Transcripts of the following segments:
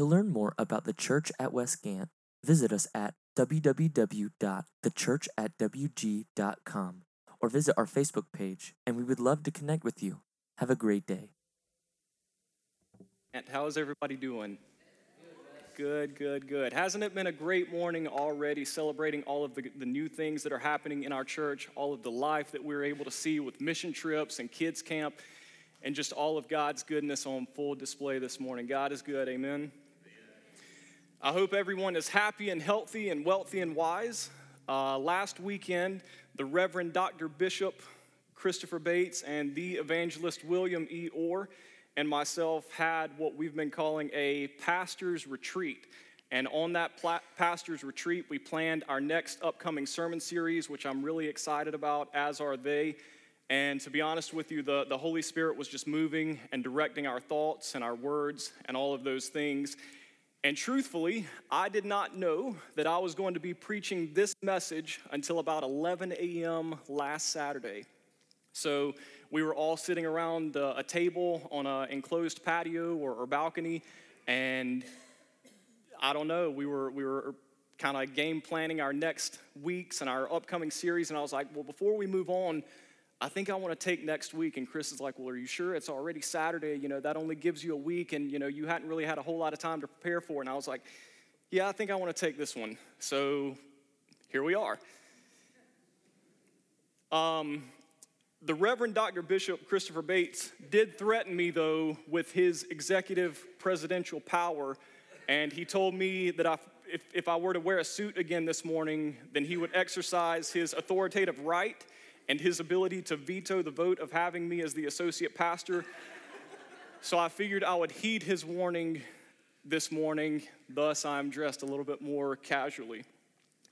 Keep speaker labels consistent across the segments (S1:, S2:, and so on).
S1: To learn more about the church at West Gant, visit us at www.thechurchatwg.com or visit our Facebook page, and we would love to connect with you. Have a great day.
S2: And How is everybody doing? Good, good, good. Hasn't it been a great morning already celebrating all of the, the new things that are happening in our church, all of the life that we're able to see with mission trips and kids' camp, and just all of God's goodness on full display this morning? God is good, amen. I hope everyone is happy and healthy and wealthy and wise. Uh, last weekend, the Reverend Dr. Bishop Christopher Bates and the evangelist William E. Orr and myself had what we've been calling a pastor's retreat. And on that pla- pastor's retreat, we planned our next upcoming sermon series, which I'm really excited about, as are they. And to be honest with you, the, the Holy Spirit was just moving and directing our thoughts and our words and all of those things. And truthfully, I did not know that I was going to be preaching this message until about 11 a.m. last Saturday. So we were all sitting around a table on an enclosed patio or balcony, and I don't know, we were, we were kind of game planning our next weeks and our upcoming series, and I was like, well, before we move on, I think I want to take next week. And Chris is like, Well, are you sure? It's already Saturday. You know, that only gives you a week, and, you know, you hadn't really had a whole lot of time to prepare for. And I was like, Yeah, I think I want to take this one. So here we are. Um, the Reverend Dr. Bishop Christopher Bates did threaten me, though, with his executive presidential power. And he told me that I, if, if I were to wear a suit again this morning, then he would exercise his authoritative right and his ability to veto the vote of having me as the associate pastor. so I figured I would heed his warning this morning, thus, I'm dressed a little bit more casually.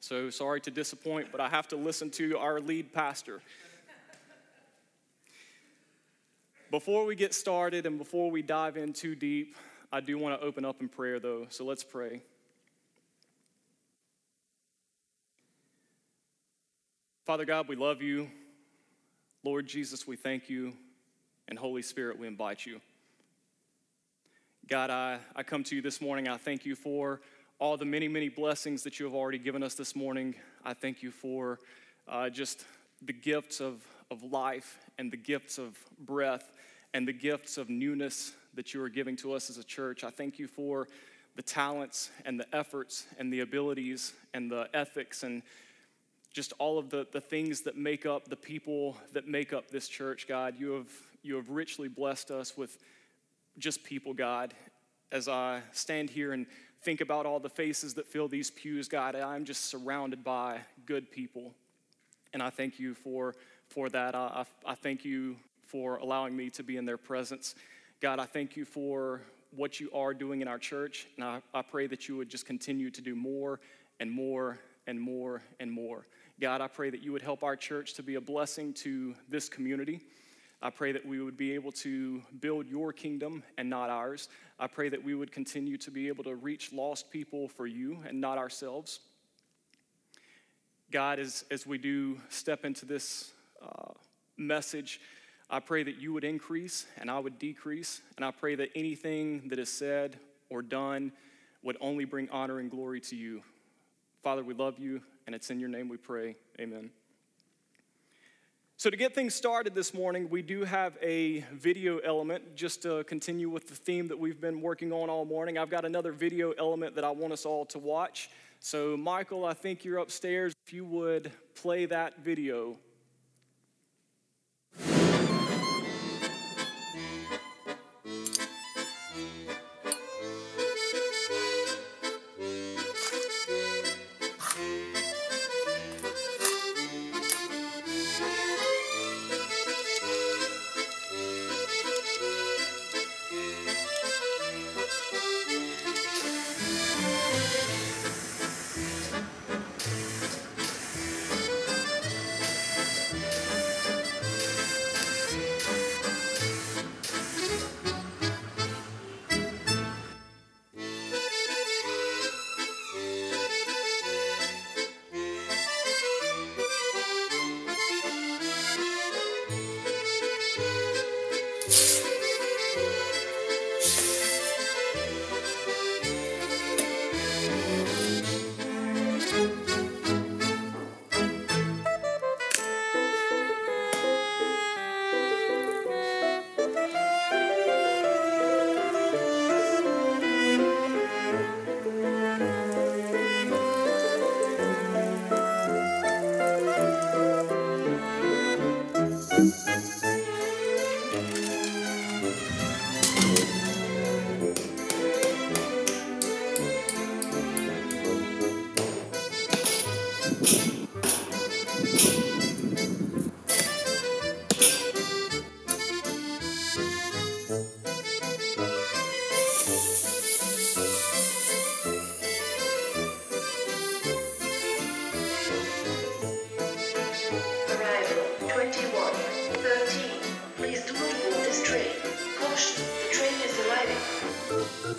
S2: So sorry to disappoint, but I have to listen to our lead pastor. Before we get started and before we dive in too deep, I do want to open up in prayer though, so let's pray. Father God, we love you. Lord Jesus, we thank you. And Holy Spirit, we invite you. God, I, I come to you this morning. I thank you for all the many, many blessings that you have already given us this morning. I thank you for uh, just the gifts of, of life and the gifts of breath and the gifts of newness that you are giving to us as a church. I thank you for the talents and the efforts and the abilities and the ethics and just all of the, the things that make up the people that make up this church, God. You have, you have richly blessed us with just people, God. As I stand here and think about all the faces that fill these pews, God, I'm just surrounded by good people. And I thank you for, for that. I, I, I thank you for allowing me to be in their presence. God, I thank you for what you are doing in our church, and I, I pray that you would just continue to do more and more and more and more. God, I pray that you would help our church to be a blessing to this community. I pray that we would be able to build your kingdom and not ours. I pray that we would continue to be able to reach lost people for you and not ourselves. God, as, as we do step into this uh, message, I pray that you would increase and I would decrease. And I pray that anything that is said or done would only bring honor and glory to you. Father, we love you, and it's in your name we pray. Amen. So, to get things started this morning, we do have a video element just to continue with the theme that we've been working on all morning. I've got another video element that I want us all to watch. So, Michael, I think you're upstairs. If you would play that video.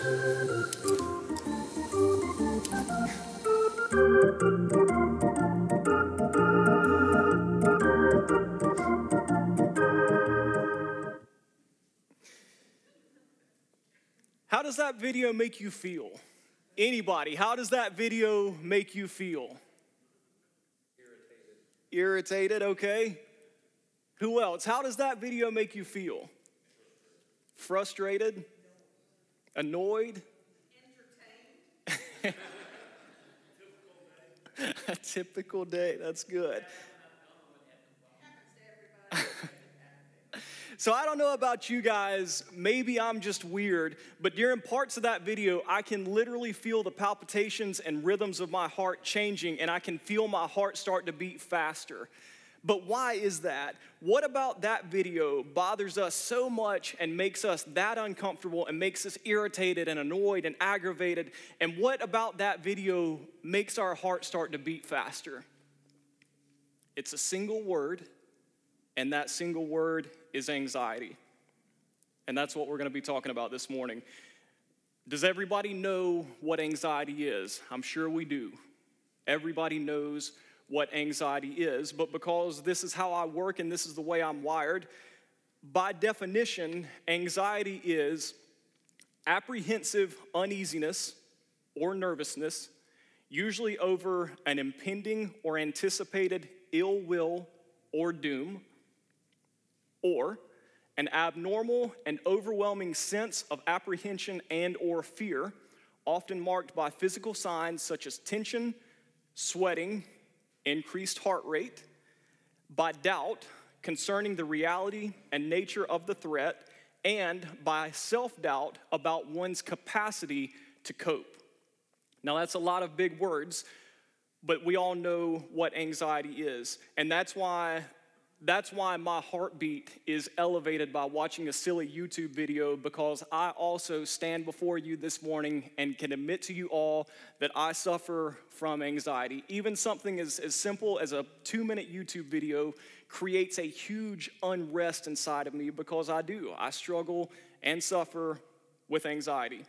S2: How does that video make you feel? Anybody, how does that video make you feel? Irritated. Irritated, okay. Who else? How does that video make you feel? Frustrated? Annoyed? Entertained. A typical day, that's good. So I don't know about you guys, maybe I'm just weird, but during parts of that video, I can literally feel the palpitations and rhythms of my heart changing, and I can feel my heart start to beat faster. But why is that? What about that video bothers us so much and makes us that uncomfortable and makes us irritated and annoyed and aggravated? And what about that video makes our heart start to beat faster? It's a single word, and that single word is anxiety. And that's what we're going to be talking about this morning. Does everybody know what anxiety is? I'm sure we do. Everybody knows what anxiety is, but because this is how I work and this is the way I'm wired, by definition, anxiety is apprehensive uneasiness or nervousness, usually over an impending or anticipated ill will or doom or an abnormal and overwhelming sense of apprehension and or fear often marked by physical signs such as tension sweating increased heart rate by doubt concerning the reality and nature of the threat and by self-doubt about one's capacity to cope. Now that's a lot of big words but we all know what anxiety is and that's why that's why my heartbeat is elevated by watching a silly YouTube video because I also stand before you this morning and can admit to you all that I suffer from anxiety. Even something as, as simple as a two minute YouTube video creates a huge unrest inside of me because I do. I struggle and suffer with anxiety.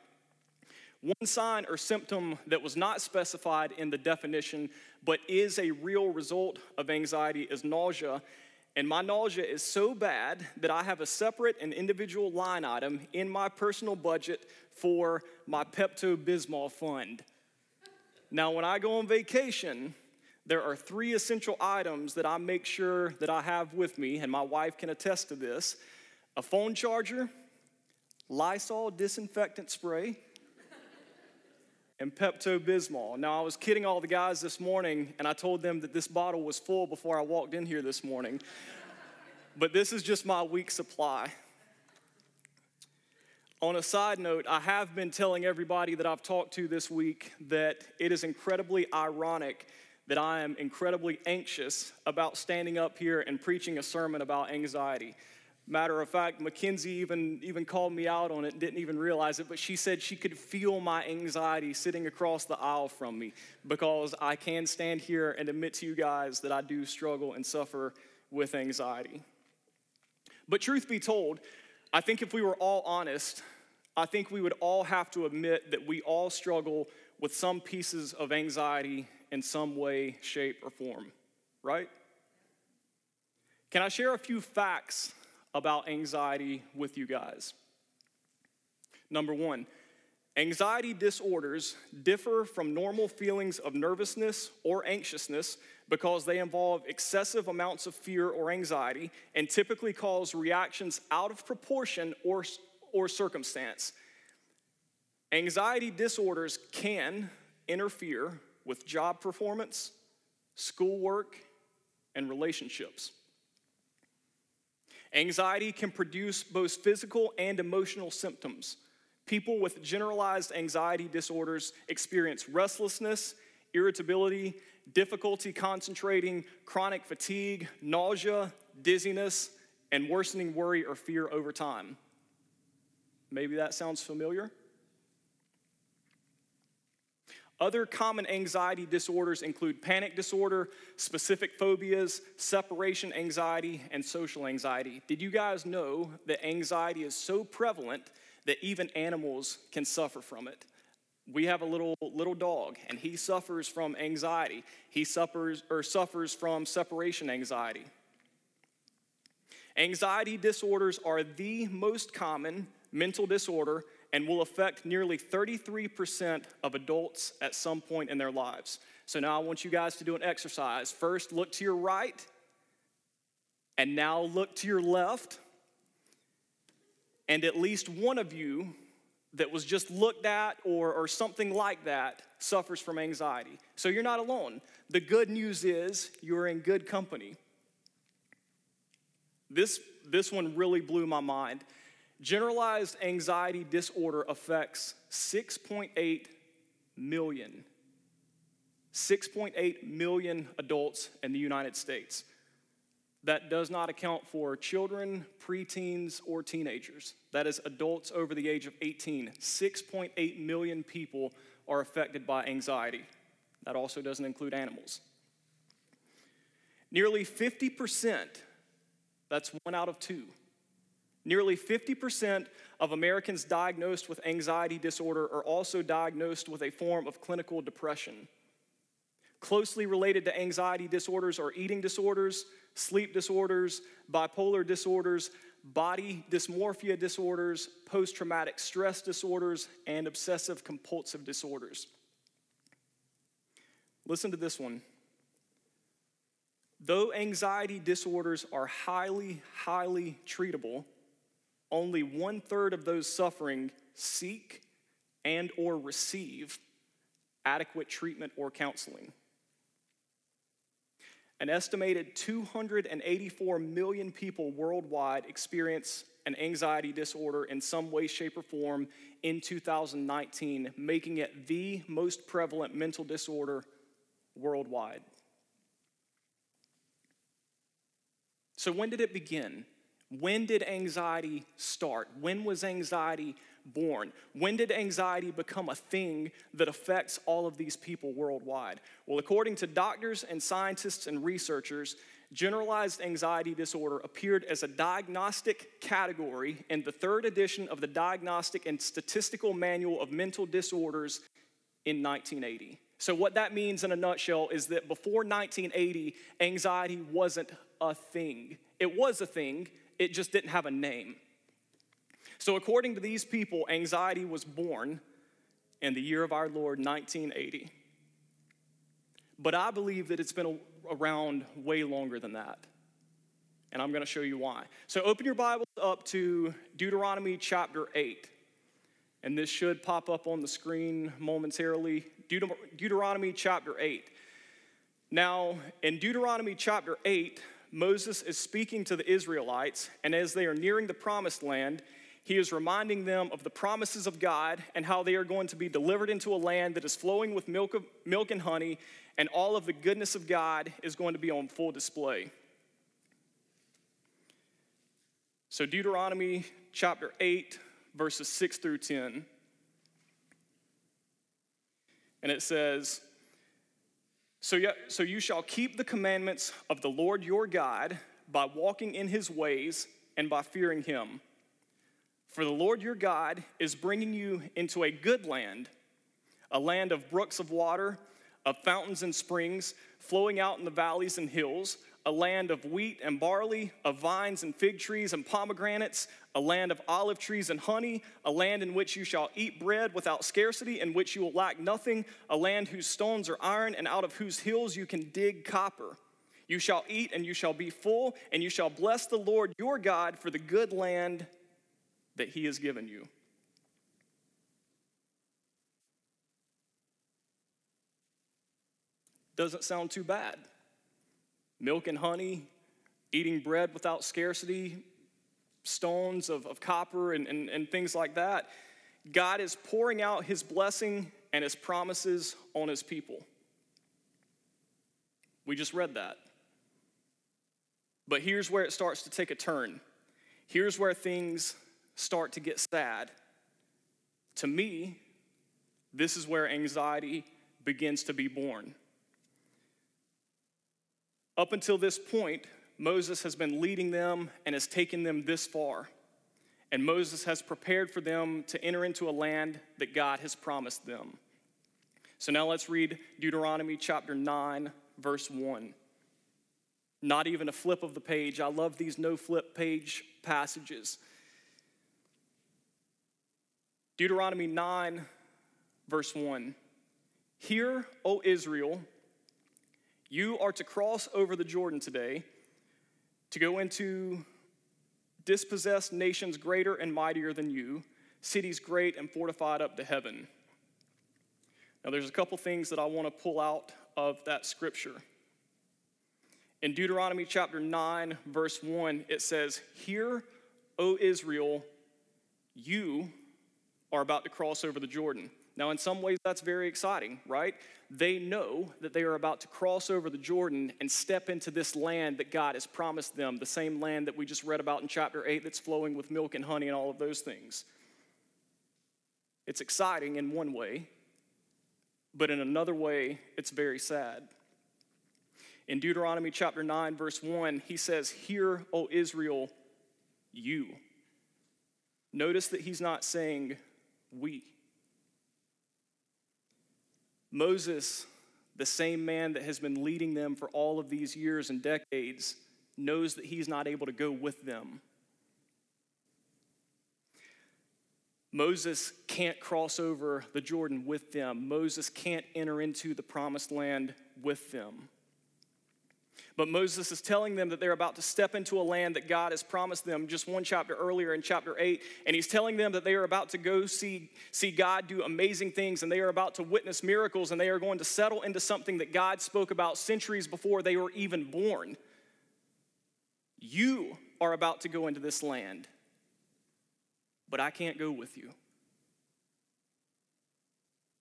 S2: One sign or symptom that was not specified in the definition but is a real result of anxiety is nausea and my nausea is so bad that I have a separate and individual line item in my personal budget for my Pepto Bismol fund. Now, when I go on vacation, there are three essential items that I make sure that I have with me, and my wife can attest to this a phone charger, Lysol disinfectant spray, and Pepto Bismol. Now, I was kidding all the guys this morning, and I told them that this bottle was full before I walked in here this morning. but this is just my week supply. On a side note, I have been telling everybody that I've talked to this week that it is incredibly ironic that I am incredibly anxious about standing up here and preaching a sermon about anxiety. Matter of fact, Mackenzie even, even called me out on it, didn't even realize it, but she said she could feel my anxiety sitting across the aisle from me because I can stand here and admit to you guys that I do struggle and suffer with anxiety. But truth be told, I think if we were all honest, I think we would all have to admit that we all struggle with some pieces of anxiety in some way, shape, or form, right? Can I share a few facts about anxiety with you guys. Number one, anxiety disorders differ from normal feelings of nervousness or anxiousness because they involve excessive amounts of fear or anxiety and typically cause reactions out of proportion or, or circumstance. Anxiety disorders can interfere with job performance, schoolwork, and relationships. Anxiety can produce both physical and emotional symptoms. People with generalized anxiety disorders experience restlessness, irritability, difficulty concentrating, chronic fatigue, nausea, dizziness, and worsening worry or fear over time. Maybe that sounds familiar. Other common anxiety disorders include panic disorder, specific phobias, separation anxiety, and social anxiety. Did you guys know that anxiety is so prevalent that even animals can suffer from it. We have a little little dog and he suffers from anxiety. He suffers or suffers from separation anxiety. Anxiety disorders are the most common mental disorder and will affect nearly 33% of adults at some point in their lives. So now I want you guys to do an exercise. First, look to your right, and now look to your left. And at least one of you that was just looked at or, or something like that suffers from anxiety. So you're not alone. The good news is you're in good company. This, this one really blew my mind. Generalized anxiety disorder affects 6.8 million. 6.8 million adults in the United States. That does not account for children, preteens, or teenagers. That is adults over the age of 18. 6.8 million people are affected by anxiety. That also doesn't include animals. Nearly 50%, that's one out of two, nearly 50% of Americans diagnosed with anxiety disorder are also diagnosed with a form of clinical depression. Closely related to anxiety disorders are eating disorders, sleep disorders, bipolar disorders, body dysmorphia disorders, post traumatic stress disorders, and obsessive compulsive disorders. Listen to this one. Though anxiety disorders are highly, highly treatable, only one third of those suffering seek and or receive adequate treatment or counseling. An estimated 284 million people worldwide experience an anxiety disorder in some way, shape, or form in 2019, making it the most prevalent mental disorder worldwide. So, when did it begin? When did anxiety start? When was anxiety born? When did anxiety become a thing that affects all of these people worldwide? Well, according to doctors and scientists and researchers, generalized anxiety disorder appeared as a diagnostic category in the third edition of the Diagnostic and Statistical Manual of Mental Disorders in 1980. So, what that means in a nutshell is that before 1980, anxiety wasn't a thing. It was a thing, it just didn't have a name. So, according to these people, anxiety was born in the year of our Lord, 1980. But I believe that it's been around way longer than that. And I'm going to show you why. So, open your Bible up to Deuteronomy chapter 8. And this should pop up on the screen momentarily. Deut- Deuteronomy chapter 8. Now, in Deuteronomy chapter 8, Moses is speaking to the Israelites, and as they are nearing the promised land, he is reminding them of the promises of God and how they are going to be delivered into a land that is flowing with milk, milk and honey, and all of the goodness of God is going to be on full display. So, Deuteronomy chapter 8, verses 6 through 10. And it says, so, so you shall keep the commandments of the Lord your God by walking in his ways and by fearing him. For the Lord your God is bringing you into a good land, a land of brooks of water, of fountains and springs, flowing out in the valleys and hills, a land of wheat and barley, of vines and fig trees and pomegranates, a land of olive trees and honey, a land in which you shall eat bread without scarcity, in which you will lack nothing, a land whose stones are iron, and out of whose hills you can dig copper. You shall eat and you shall be full, and you shall bless the Lord your God for the good land that He has given you. Doesn't sound too bad. Milk and honey, eating bread without scarcity, stones of, of copper, and, and, and things like that. God is pouring out His blessing and His promises on His people. We just read that. But here's where it starts to take a turn. Here's where things start to get sad. To me, this is where anxiety begins to be born. Up until this point, Moses has been leading them and has taken them this far. and Moses has prepared for them to enter into a land that God has promised them. So now let's read Deuteronomy chapter 9, verse 1. Not even a flip of the page. I love these no flip page passages. Deuteronomy 9, verse 1. Hear, O Israel, you are to cross over the Jordan today to go into dispossessed nations greater and mightier than you, cities great and fortified up to heaven. Now, there's a couple things that I want to pull out of that scripture. In Deuteronomy chapter 9, verse 1, it says, Hear, O Israel, you are about to cross over the Jordan. Now, in some ways, that's very exciting, right? They know that they are about to cross over the Jordan and step into this land that God has promised them, the same land that we just read about in chapter 8 that's flowing with milk and honey and all of those things. It's exciting in one way, but in another way, it's very sad. In Deuteronomy chapter 9, verse 1, he says, Hear, O Israel, you. Notice that he's not saying we. Moses, the same man that has been leading them for all of these years and decades, knows that he's not able to go with them. Moses can't cross over the Jordan with them. Moses can't enter into the promised land with them. But Moses is telling them that they're about to step into a land that God has promised them just one chapter earlier in chapter 8. And he's telling them that they are about to go see, see God do amazing things and they are about to witness miracles and they are going to settle into something that God spoke about centuries before they were even born. You are about to go into this land, but I can't go with you.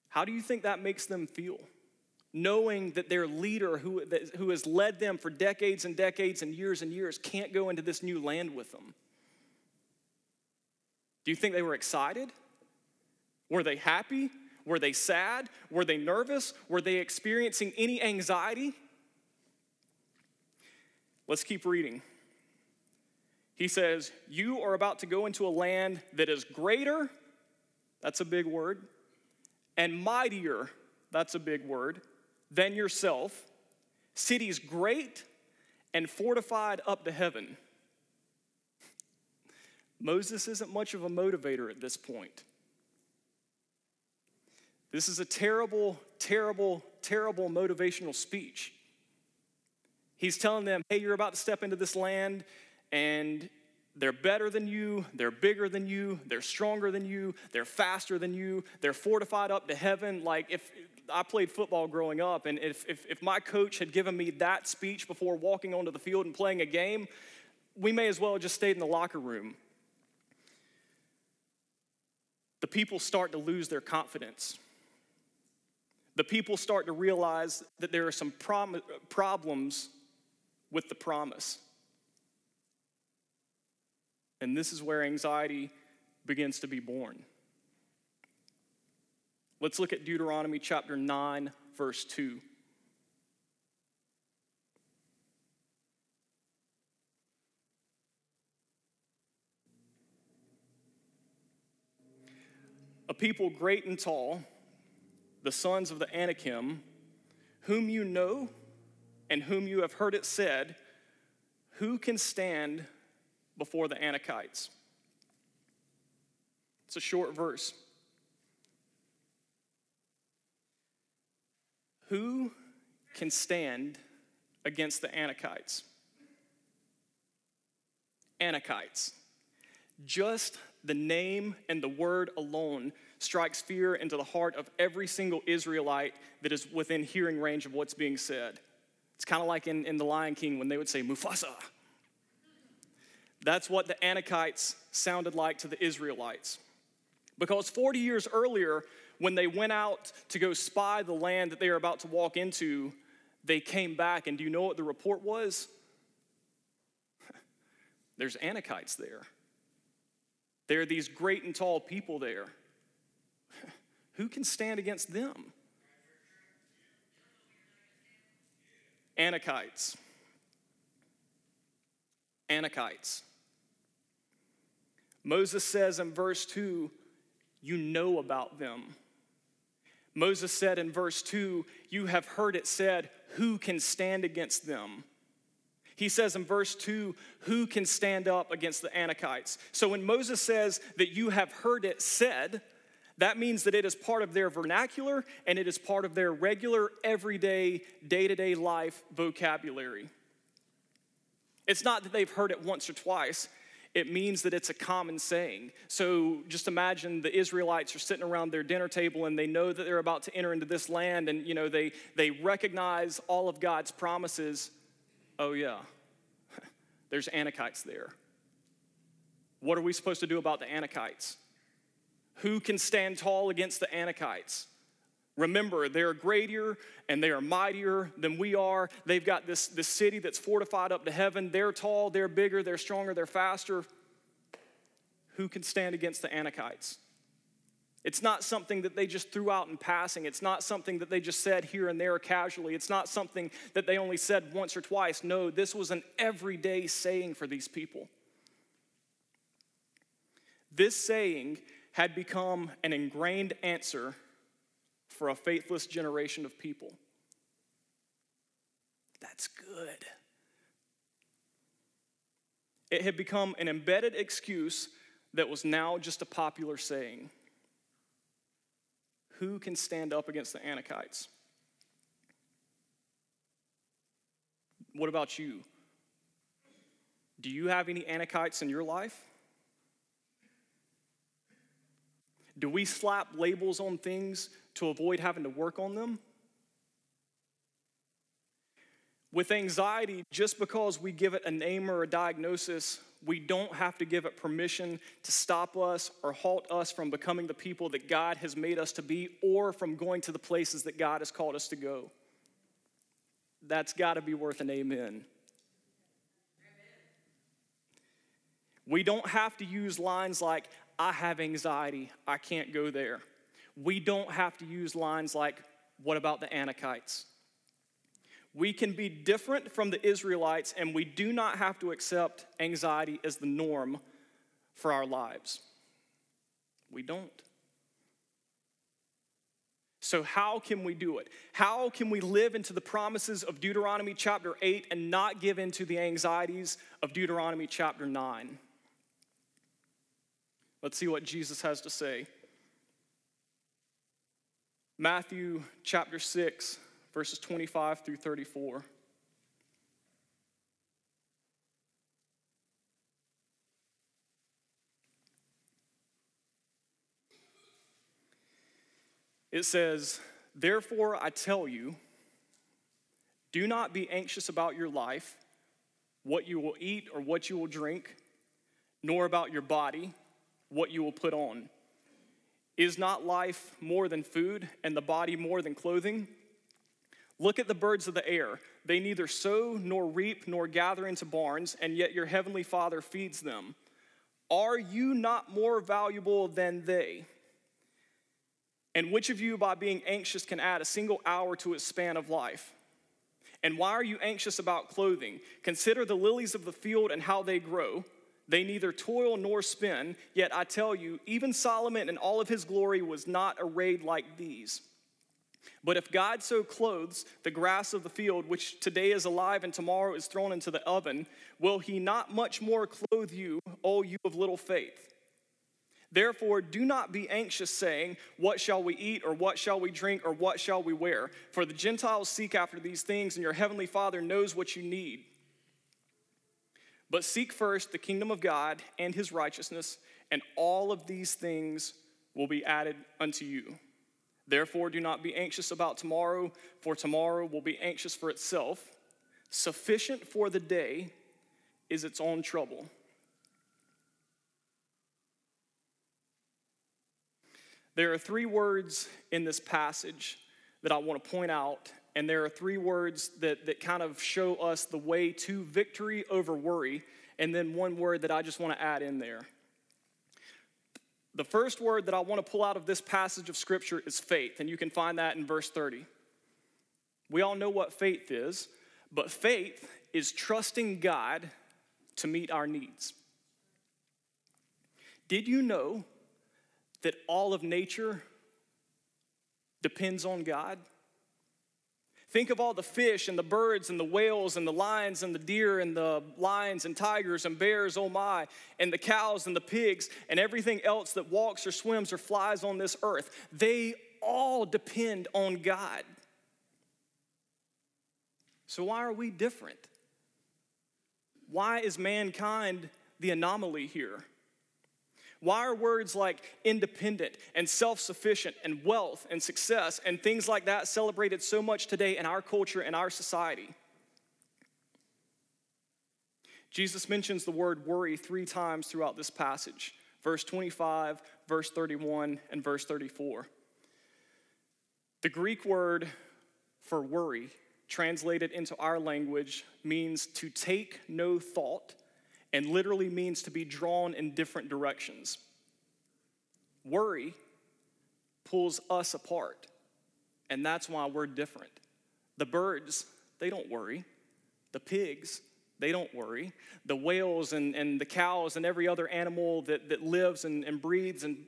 S2: How do you think that makes them feel? Knowing that their leader, who, that, who has led them for decades and decades and years and years, can't go into this new land with them? Do you think they were excited? Were they happy? Were they sad? Were they nervous? Were they experiencing any anxiety? Let's keep reading. He says, You are about to go into a land that is greater, that's a big word, and mightier, that's a big word, than yourself, cities great and fortified up to heaven. Moses isn't much of a motivator at this point. This is a terrible, terrible, terrible motivational speech. He's telling them, hey, you're about to step into this land, and they're better than you, they're bigger than you, they're stronger than you, they're faster than you, they're fortified up to heaven. Like, if I played football growing up, and if, if, if my coach had given me that speech before walking onto the field and playing a game, we may as well have just stayed in the locker room. The people start to lose their confidence. The people start to realize that there are some prom- problems with the promise. And this is where anxiety begins to be born. Let's look at Deuteronomy chapter 9, verse 2. A people great and tall, the sons of the Anakim, whom you know and whom you have heard it said, who can stand before the Anakites? It's a short verse. Who can stand against the Anakites? Anakites. Just the name and the word alone strikes fear into the heart of every single Israelite that is within hearing range of what's being said. It's kind of like in, in The Lion King when they would say, Mufasa. That's what the Anakites sounded like to the Israelites. Because 40 years earlier, when they went out to go spy the land that they were about to walk into, they came back, and do you know what the report was? There's Anakites there. There are these great and tall people there. Who can stand against them? Anakites. Anakites. Moses says in verse 2, You know about them. Moses said in verse 2, You have heard it said, Who can stand against them? He says in verse 2, Who can stand up against the Anakites? So when Moses says that you have heard it said, that means that it is part of their vernacular and it is part of their regular, everyday, day to day life vocabulary. It's not that they've heard it once or twice, it means that it's a common saying. So just imagine the Israelites are sitting around their dinner table and they know that they're about to enter into this land and you know they they recognize all of God's promises. Oh yeah. There's Anakites there. What are we supposed to do about the Anakites? Who can stand tall against the Anakites? Remember, they're greater and they are mightier than we are. They've got this, this city that's fortified up to heaven. They're tall, they're bigger, they're stronger, they're faster. Who can stand against the Anakites? It's not something that they just threw out in passing. It's not something that they just said here and there casually. It's not something that they only said once or twice. No, this was an everyday saying for these people. This saying had become an ingrained answer for a faithless generation of people. That's good. It had become an embedded excuse that was now just a popular saying. Who can stand up against the Anakites? What about you? Do you have any Anakites in your life? Do we slap labels on things to avoid having to work on them. With anxiety, just because we give it a name or a diagnosis, we don't have to give it permission to stop us or halt us from becoming the people that God has made us to be or from going to the places that God has called us to go. That's got to be worth an amen. We don't have to use lines like, I have anxiety, I can't go there we don't have to use lines like, What about the Anakites? We can be different from the Israelites, and we do not have to accept anxiety as the norm for our lives. We don't. So, how can we do it? How can we live into the promises of Deuteronomy chapter 8 and not give into the anxieties of Deuteronomy chapter 9? Let's see what Jesus has to say. Matthew chapter 6, verses 25 through 34. It says, Therefore I tell you, do not be anxious about your life, what you will eat or what you will drink, nor about your body, what you will put on. Is not life more than food and the body more than clothing? Look at the birds of the air. They neither sow nor reap nor gather into barns, and yet your heavenly Father feeds them. Are you not more valuable than they? And which of you, by being anxious, can add a single hour to its span of life? And why are you anxious about clothing? Consider the lilies of the field and how they grow. They neither toil nor spin, yet I tell you, even Solomon in all of his glory was not arrayed like these. But if God so clothes the grass of the field, which today is alive and tomorrow is thrown into the oven, will he not much more clothe you, O you of little faith? Therefore, do not be anxious, saying, What shall we eat, or what shall we drink, or what shall we wear? For the Gentiles seek after these things, and your heavenly Father knows what you need. But seek first the kingdom of God and his righteousness, and all of these things will be added unto you. Therefore, do not be anxious about tomorrow, for tomorrow will be anxious for itself. Sufficient for the day is its own trouble. There are three words in this passage that I want to point out and there are three words that, that kind of show us the way to victory over worry, and then one word that I just want to add in there. The first word that I want to pull out of this passage of Scripture is faith, and you can find that in verse 30. We all know what faith is, but faith is trusting God to meet our needs. Did you know that all of nature depends on God? Think of all the fish and the birds and the whales and the lions and the deer and the lions and tigers and bears, oh my, and the cows and the pigs and everything else that walks or swims or flies on this earth. They all depend on God. So, why are we different? Why is mankind the anomaly here? Why are words like independent and self sufficient and wealth and success and things like that celebrated so much today in our culture and our society? Jesus mentions the word worry three times throughout this passage verse 25, verse 31, and verse 34. The Greek word for worry, translated into our language, means to take no thought and literally means to be drawn in different directions. Worry pulls us apart, and that's why we're different. The birds, they don't worry. The pigs, they don't worry. The whales and, and the cows and every other animal that, that lives and, and breathes and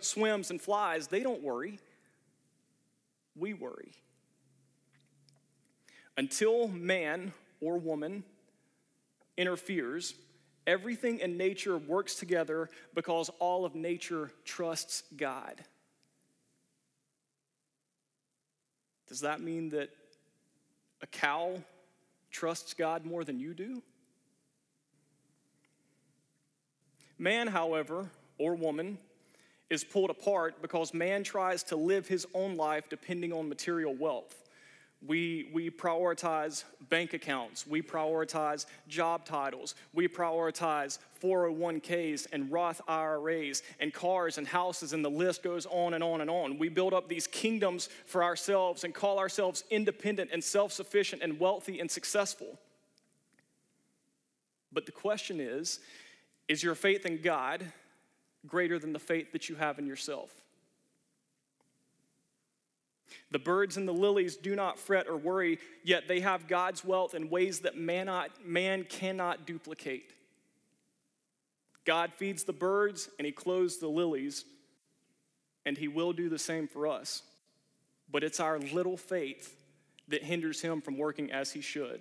S2: swims and flies, they don't worry. We worry. Until man or woman interferes, everything in nature works together because all of nature trusts God. Does that mean that a cow trusts God more than you do? Man, however, or woman, is pulled apart because man tries to live his own life depending on material wealth. We, we prioritize bank accounts. We prioritize job titles. We prioritize 401ks and Roth IRAs and cars and houses, and the list goes on and on and on. We build up these kingdoms for ourselves and call ourselves independent and self sufficient and wealthy and successful. But the question is is your faith in God greater than the faith that you have in yourself? The birds and the lilies do not fret or worry, yet they have God's wealth in ways that man, not, man cannot duplicate. God feeds the birds and he clothes the lilies, and he will do the same for us. But it's our little faith that hinders him from working as he should.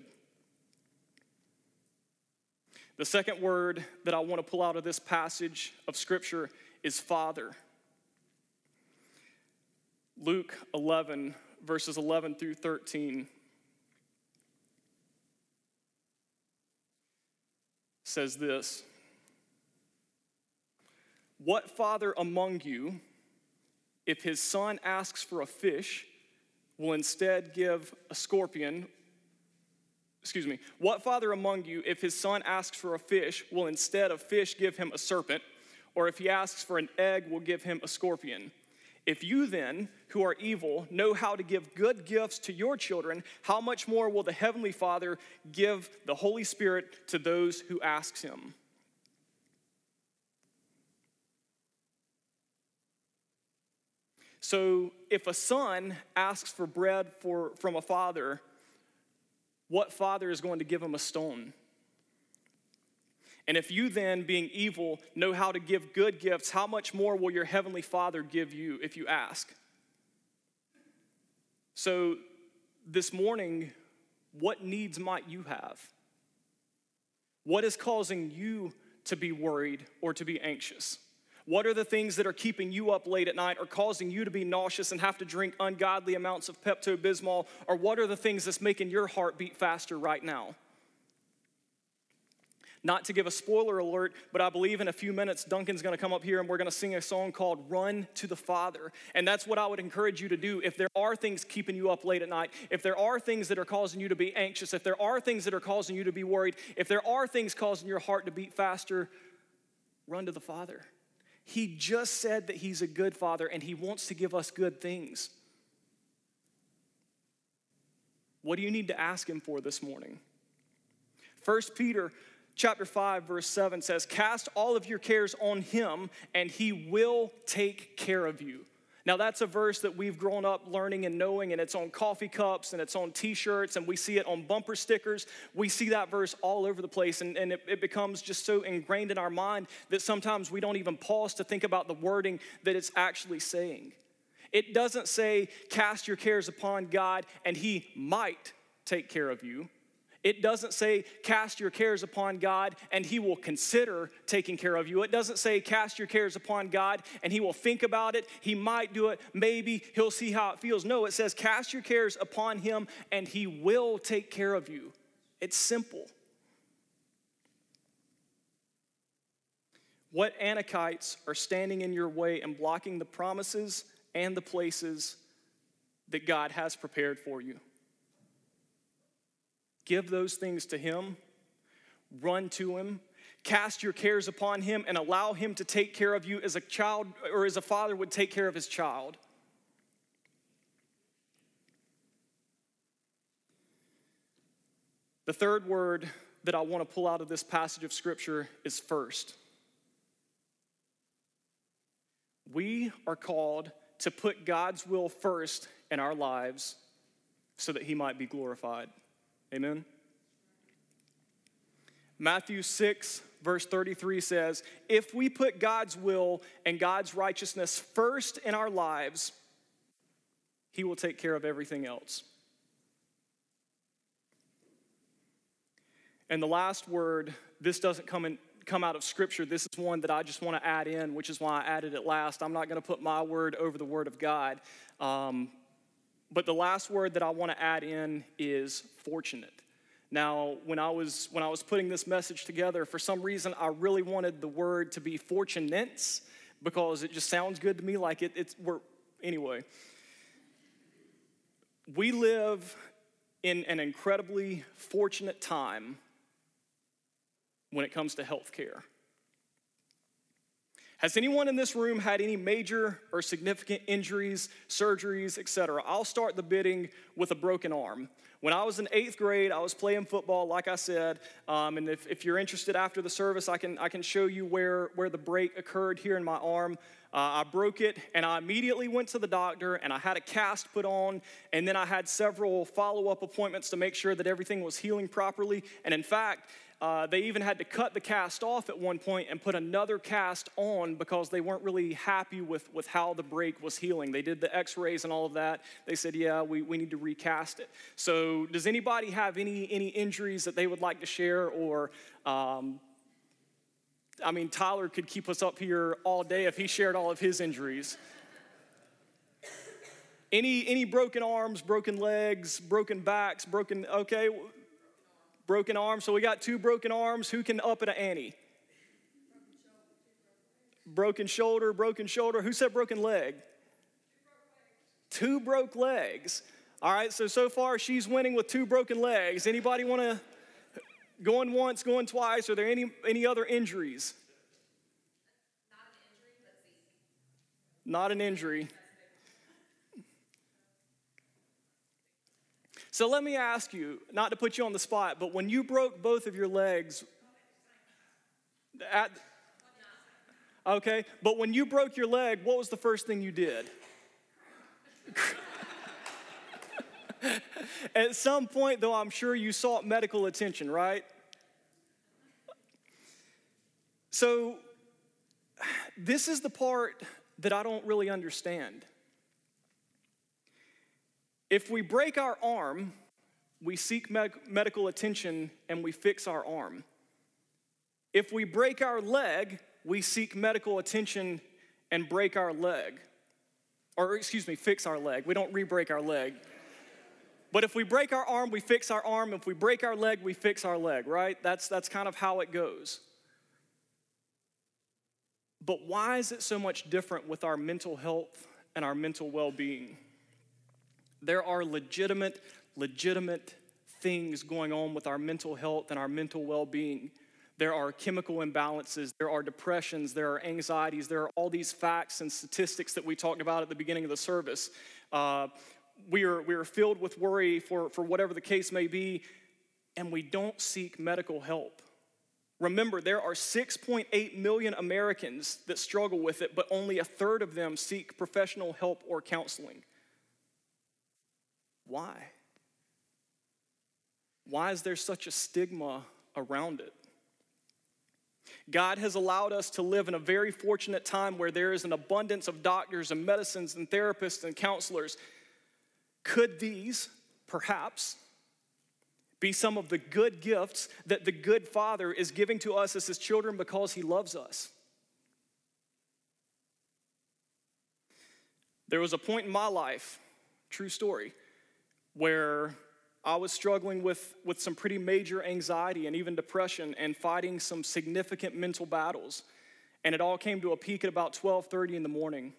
S2: The second word that I want to pull out of this passage of Scripture is Father. Luke 11, verses 11 through 13 says this What father among you, if his son asks for a fish, will instead give a scorpion? Excuse me. What father among you, if his son asks for a fish, will instead of fish give him a serpent? Or if he asks for an egg, will give him a scorpion? If you then, who are evil, know how to give good gifts to your children, how much more will the Heavenly Father give the Holy Spirit to those who ask Him? So, if a son asks for bread for, from a father, what father is going to give him a stone? And if you then, being evil, know how to give good gifts, how much more will your heavenly Father give you if you ask? So, this morning, what needs might you have? What is causing you to be worried or to be anxious? What are the things that are keeping you up late at night or causing you to be nauseous and have to drink ungodly amounts of Pepto Bismol? Or what are the things that's making your heart beat faster right now? Not to give a spoiler alert, but I believe in a few minutes Duncan's gonna come up here and we're gonna sing a song called Run to the Father. And that's what I would encourage you to do. If there are things keeping you up late at night, if there are things that are causing you to be anxious, if there are things that are causing you to be worried, if there are things causing your heart to beat faster, run to the Father. He just said that He's a good Father and He wants to give us good things. What do you need to ask Him for this morning? First Peter chapter 5 verse 7 says cast all of your cares on him and he will take care of you Now, that's a verse that we've grown up learning and knowing, and it's on coffee cups and it's on t shirts, and we see it on bumper stickers. We see that verse all over the place, and, and it, it, becomes just so ingrained in our mind that sometimes we don't even pause to think about the wording that it's actually saying. It doesn't say, Cast your cares upon God, and He might take care of you. It doesn't say, cast your cares upon God and he will consider taking care of you. It doesn't say, cast your cares upon God and he will think about it. He might do it. Maybe he'll see how it feels. No, it says, cast your cares upon him and he will take care of you. It's simple. What Anakites are standing in your way and blocking the promises and the places that God has prepared for you? Give those things to Him, run to Him, cast your cares upon Him, and allow Him to take care of you as a child or as a father would take care of his child. The third word that I want to pull out of this passage of Scripture is first. We are called to put God's will first in our lives so that He might be glorified. Amen. Matthew 6, verse 33 says, If we put God's will and God's righteousness first in our lives, He will take care of everything else. And the last word, this doesn't come, in, come out of Scripture. This is one that I just want to add in, which is why I added it last. I'm not going to put my word over the word of God. Um, but the last word that I want to add in is fortunate. Now, when I was when I was putting this message together, for some reason I really wanted the word to be fortunates because it just sounds good to me like it, it's we're anyway. We live in an incredibly fortunate time when it comes to health care. Has anyone in this room had any major or significant injuries, surgeries, etc.? I'll start the bidding with a broken arm. When I was in eighth grade, I was playing football, like I said, um, and if, if, you're interested after the service, I can, I can show you where, where the break occurred here in my arm. Uh, I broke it, and I immediately went to the doctor, and I had a cast put on, and then I had several follow up appointments to make sure that everything was healing properly. And in fact, uh, they even had to cut the cast off at one point and put another cast on because they weren't really happy with, with how the break was healing. They did the x rays and all of that. They said, yeah, we, we need to recast it. So, does anybody have any, any injuries that they would like to share? Or, um, I mean, Tyler could keep us up here all day if he shared all of his injuries. Any, any broken arms, broken legs, broken backs, broken, okay, broken arms. So we got two broken arms. Who can up it an ante? Broken shoulder, broken shoulder. Who said broken leg? Two broke legs. All right, so so far she's winning with two broken legs. Anybody want to going once, going twice? Are there any any other injuries? Not an injury. So let me ask you, not to put you on the spot, but when you broke both of your legs, at, okay, but when you broke your leg, what was the first thing you did? At some point, though, I'm sure you sought medical attention, right? So, this is the part that I don't really understand. If we break our arm, we seek medical attention and we fix our arm. If we break our leg, we seek medical attention and break our leg. Or, excuse me, fix our leg. We don't re break our leg. But if we break our arm, we fix our arm. If we break our leg, we fix our leg, right? That's, that's kind of how it goes. But why is it so much different with our mental health and our mental well being? There are legitimate, legitimate things going on with our mental health and our mental well being. There are chemical imbalances, there are depressions, there are anxieties, there are all these facts and statistics that we talked about at the beginning of the service. Uh, we, are, we are filled with worry for, for whatever the case may be, and we don't seek medical help. Remember, there are 6.8 million Americans that struggle with it, but only a third of them seek professional help or counseling. Why? Why is there such a stigma around it? God has allowed us to live in a very fortunate time where there is an abundance of doctors and medicines and therapists and counselors. Could these, perhaps, be some of the good gifts that the good Father is giving to us as His children because He loves us? There was a point in my life, true story, where I was struggling with, with some pretty major anxiety and even depression and fighting some significant mental battles. And it all came to a peak at about 12:30 in the morning.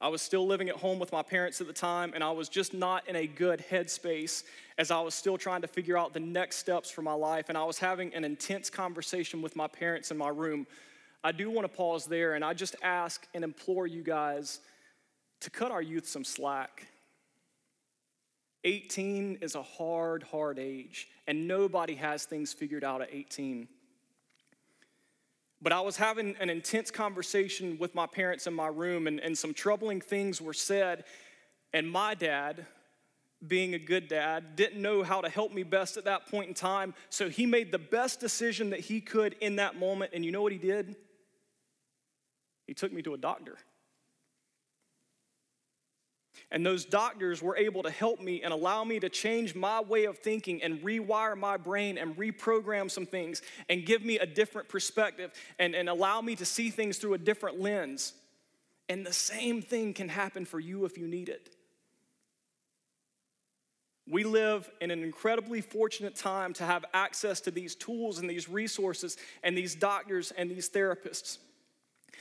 S2: I was still living at home with my parents at the time, and I was just not in a good headspace as I was still trying to figure out the next steps for my life. And I was having an intense conversation with my parents in my room. I do want to pause there and I just ask and implore you guys to cut our youth some slack. 18 is a hard, hard age, and nobody has things figured out at 18. But I was having an intense conversation with my parents in my room, and, and some troubling things were said. And my dad, being a good dad, didn't know how to help me best at that point in time. So he made the best decision that he could in that moment. And you know what he did? He took me to a doctor. And those doctors were able to help me and allow me to change my way of thinking and rewire my brain and reprogram some things and give me a different perspective and, and allow me to see things through a different lens. And the same thing can happen for you if you need it. We live in an incredibly fortunate time to have access to these tools and these resources and these doctors and these therapists.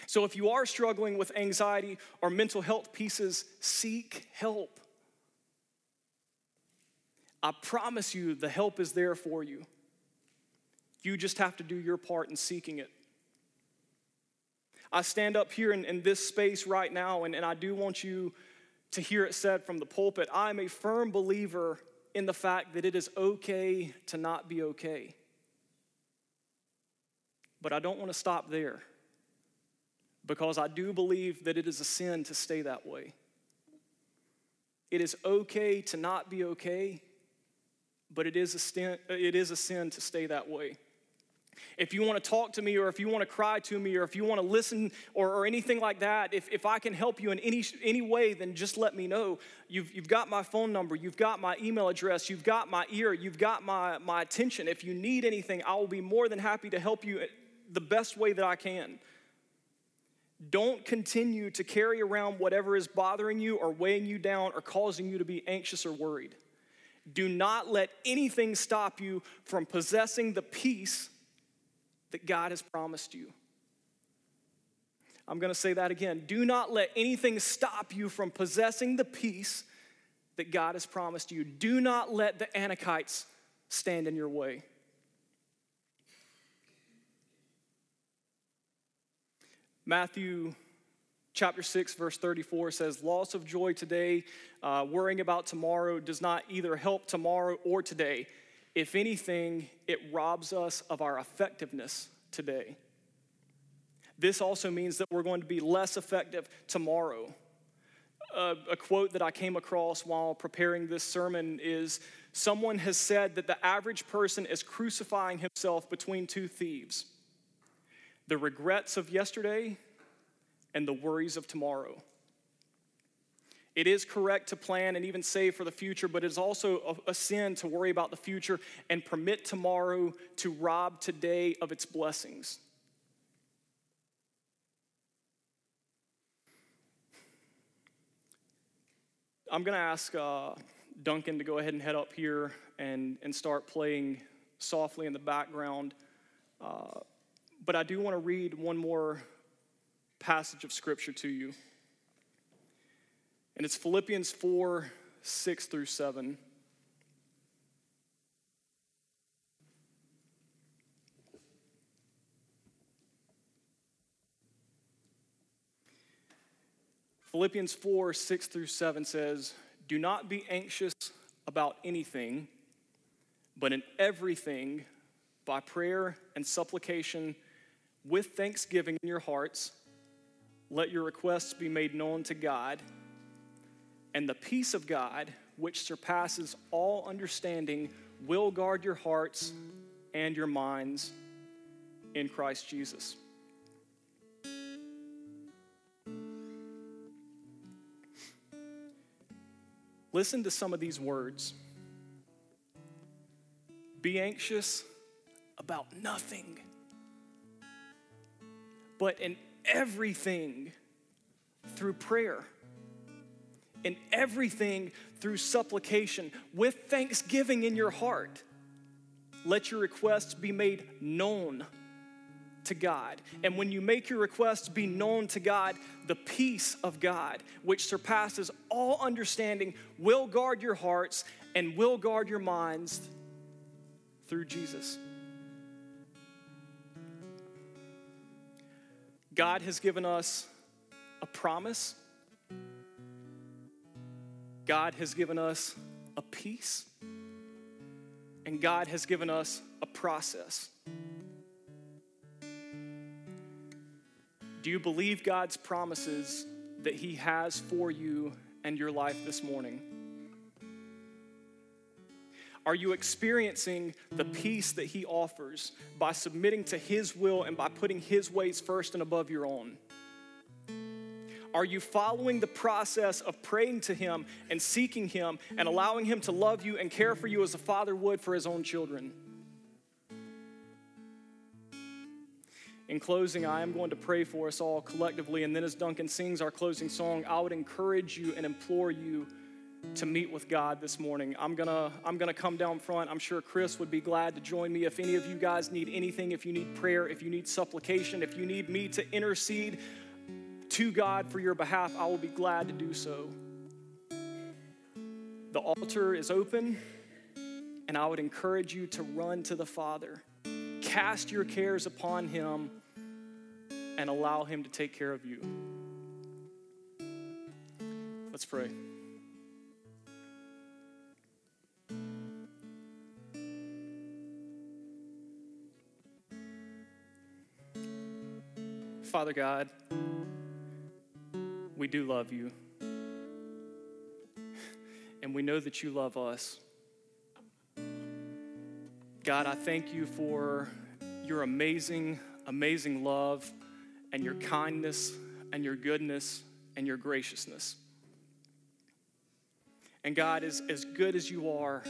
S2: So if you are struggling with anxiety or mental health pieces, seek help. I promise you the help is there for you. You just have to do your part in seeking it. I stand up here in, in this space right now, and, and I do want you to hear it said from the pulpit. I'm a firm believer in the fact that it is okay to not be okay. But I don't want to stop there because I do believe that it is a sin to stay that way. It is okay to not be okay, but it is a sin, it is a sin to stay that way. If you want to talk to me, or if you want to cry to me, or if you want to listen, or, or anything like that, if, if I can help you in any, any way, then just let me know. You've, you've got my phone number, you've got my email address, you've got my ear, you've got my, my attention. If you need anything, I will be more than happy to help you the best way that I can. Don't continue to carry around whatever is bothering you or weighing you down or causing you to be anxious or worried. Do not let anything stop you from possessing the peace that God has promised you. I'm going to say that again. Do not let anything stop you from possessing the peace that God has promised you. Do not let the Anakites stand in your way. Matthew chapter 6, verse 34 says, Loss of joy today, uh, worrying about tomorrow does not either help tomorrow or today. If anything, it robs us of our effectiveness today. This also means that we're going to be less effective tomorrow. A quote that I came across while preparing this sermon is Someone has said that the average person is crucifying himself between two thieves the regrets of yesterday and the worries of tomorrow. It is correct to plan and even save for the future, but it is also a, sin to worry about the future and permit tomorrow to rob today of its blessings. I'm going to ask uh, Duncan to go ahead and head up here and, and start playing softly in the background. Uh, but I do want to read one more passage of scripture to you. And it's Philippians 4 6 through 7. Philippians 4 6 through 7 says, Do not be anxious about anything, but in everything, by prayer and supplication with thanksgiving in your hearts, let your requests be made known to God, and the peace of God, which surpasses all understanding, will guard your hearts and your minds in Christ Jesus. Listen to some of these words. Be anxious about nothing, but in everything through prayer, in everything through supplication, with thanksgiving in your heart. Let your requests be made known to God. And when you make your requests be known to God, the peace of God, which surpasses all understanding, will guard your hearts and will guard your minds through Jesus. God has given us a promise. God has given us a peace. And God has given us a process. Do you believe God's promises that He has for you and your life this morning? Are you experiencing the peace that He offers by submitting to His will and by putting His ways first and above your own? Are you following the process of praying to Him and seeking Him and allowing Him to love you and care for you as a father would for His own children? In closing, I am going to pray for us all collectively, and then as Duncan sings our closing song, I would encourage you and implore you to meet with God this morning. I'm gonna, I'm gonna come down front. I'm sure Chris would be glad to join me. If any of you guys need anything, if you need prayer, if you need supplication, if you need me to intercede to God for your behalf, I will be glad to do so. The altar is open, and I would encourage you to run to the Father. Cast your cares upon Him and allow Him to take care of you. Let's pray. Father God, we do love you. And we know that you love us. God, I thank you for your amazing, amazing love and your kindness and your goodness and your graciousness. And God, as, as good as you are,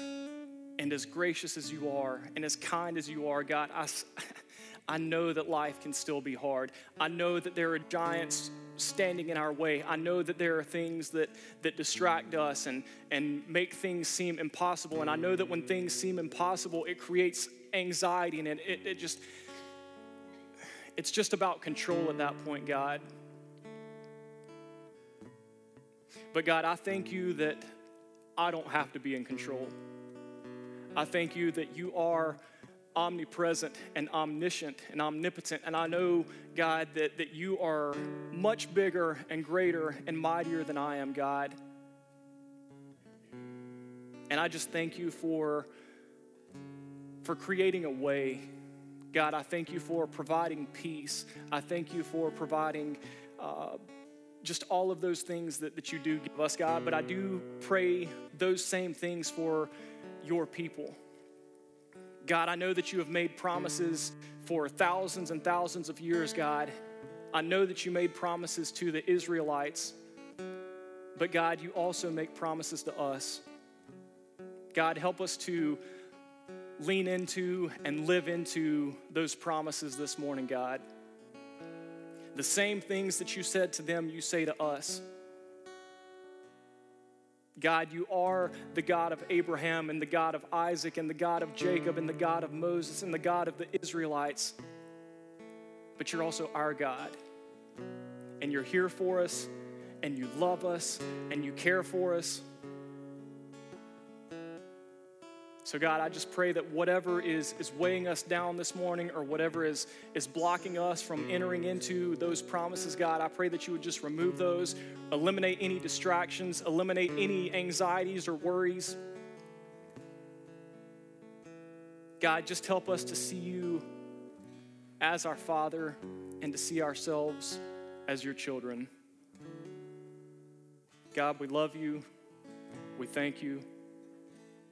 S2: and as gracious as you are, and as kind as you are, God, I, I know that life can still be hard. I know that there are giants standing in our way. I know that there are things that, that distract us and, and make things seem impossible. And I know that when things seem impossible, it creates anxiety and it, it, it just, it's just about control at that point, God. But God, I thank you that I don't have to be in control. I thank you that you are omnipresent and omniscient and omnipotent. And I know, God, that, that you are much bigger and greater and mightier than I am, God. And I just thank you for, for creating a way. God, I thank you for providing peace. I thank you for providing uh, just all of those things that, that you do give us, God. But I do pray those same things for your people. God, I know that you have made promises for thousands and thousands of years, God. I know that you made promises to the Israelites, but God, you also make promises to us. God, help us to lean into and live into those promises this morning, God. The same things that you said to them, you say to us. God, you are the God of Abraham and the God of Isaac and the God of Jacob and the God of Moses and the God of the Israelites. But you're also our God. And you're here for us and you love us and you care for us. So, God, I just pray that whatever is, is weighing us down this morning or whatever is, is blocking us from entering into those promises, God, I pray that you would just remove those, eliminate any distractions, eliminate any anxieties or worries. God, just help us to see you as our Father and to see ourselves as your children. God, we love you. We thank you.